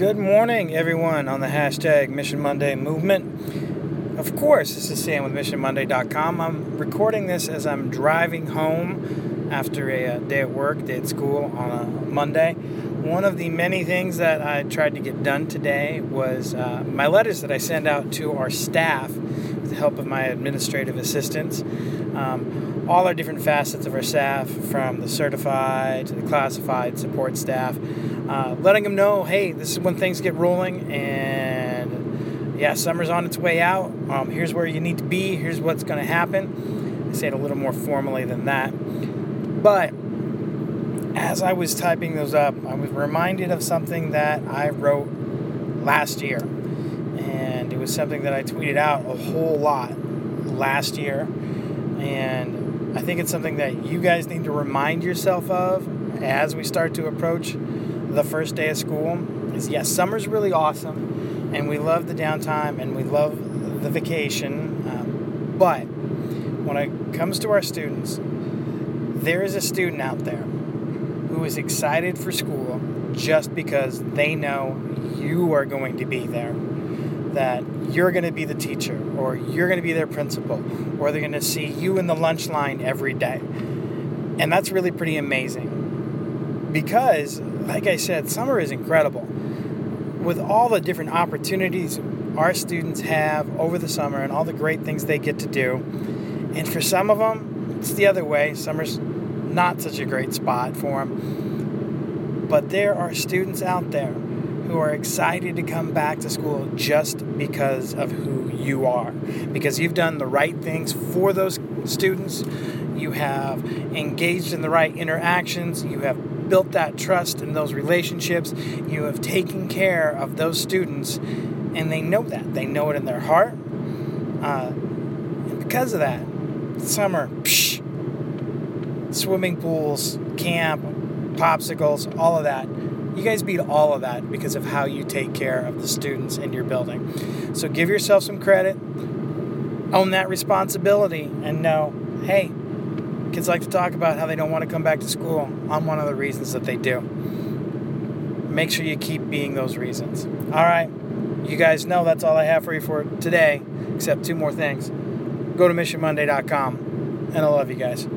Good morning, everyone, on the hashtag Mission Monday movement. Of course, this is Sam with MissionMonday.com. I'm recording this as I'm driving home after a, uh, day at work, day at school on a Monday. One of the many things that I tried to get done today was uh, my letters that I send out to our staff with the help of my administrative assistants. Um, all our different facets of our staff, from the certified to the classified support staff, uh, letting them know, hey, this is when things get rolling, and yeah, summer's on its way out. Um, here's where you need to be. Here's what's going to happen. I say it a little more formally than that, but as I was typing those up, I was reminded of something that I wrote last year, it was something that I tweeted out a whole lot last year, and I think it's something that you guys need to remind yourself of as we start to approach the first day of school is yes, summer's really awesome, and we love the downtime and we love the vacation. Um, but when it comes to our students, there is a student out there who is excited for school just because they know you are going to be there. That you're going to be the teacher, or you're going to be their principal, or they're going to see you in the lunch line every day. And that's really pretty amazing because like I said, summer is incredible. With all the different opportunities our students have over the summer and all the great things they get to do. And for some of them, it's the other way. Summer's not such a great spot for them. But there are students out there who are excited to come back to school just because of who you are. Because you've done the right things for those students, you have engaged in the right interactions, you have built that trust in those relationships. You have taken care of those students, and they know that. They know it in their heart. Uh, and because of that, summer, psh, swimming pools, camp, popsicles, all of that. You guys beat all of that because of how you take care of the students in your building. So give yourself some credit, own that responsibility, and know hey, Kids like to talk about how they don't want to come back to school. I'm one of the reasons that they do. Make sure you keep being those reasons. All right. You guys know that's all I have for you for today, except two more things. Go to missionmonday.com, and I love you guys.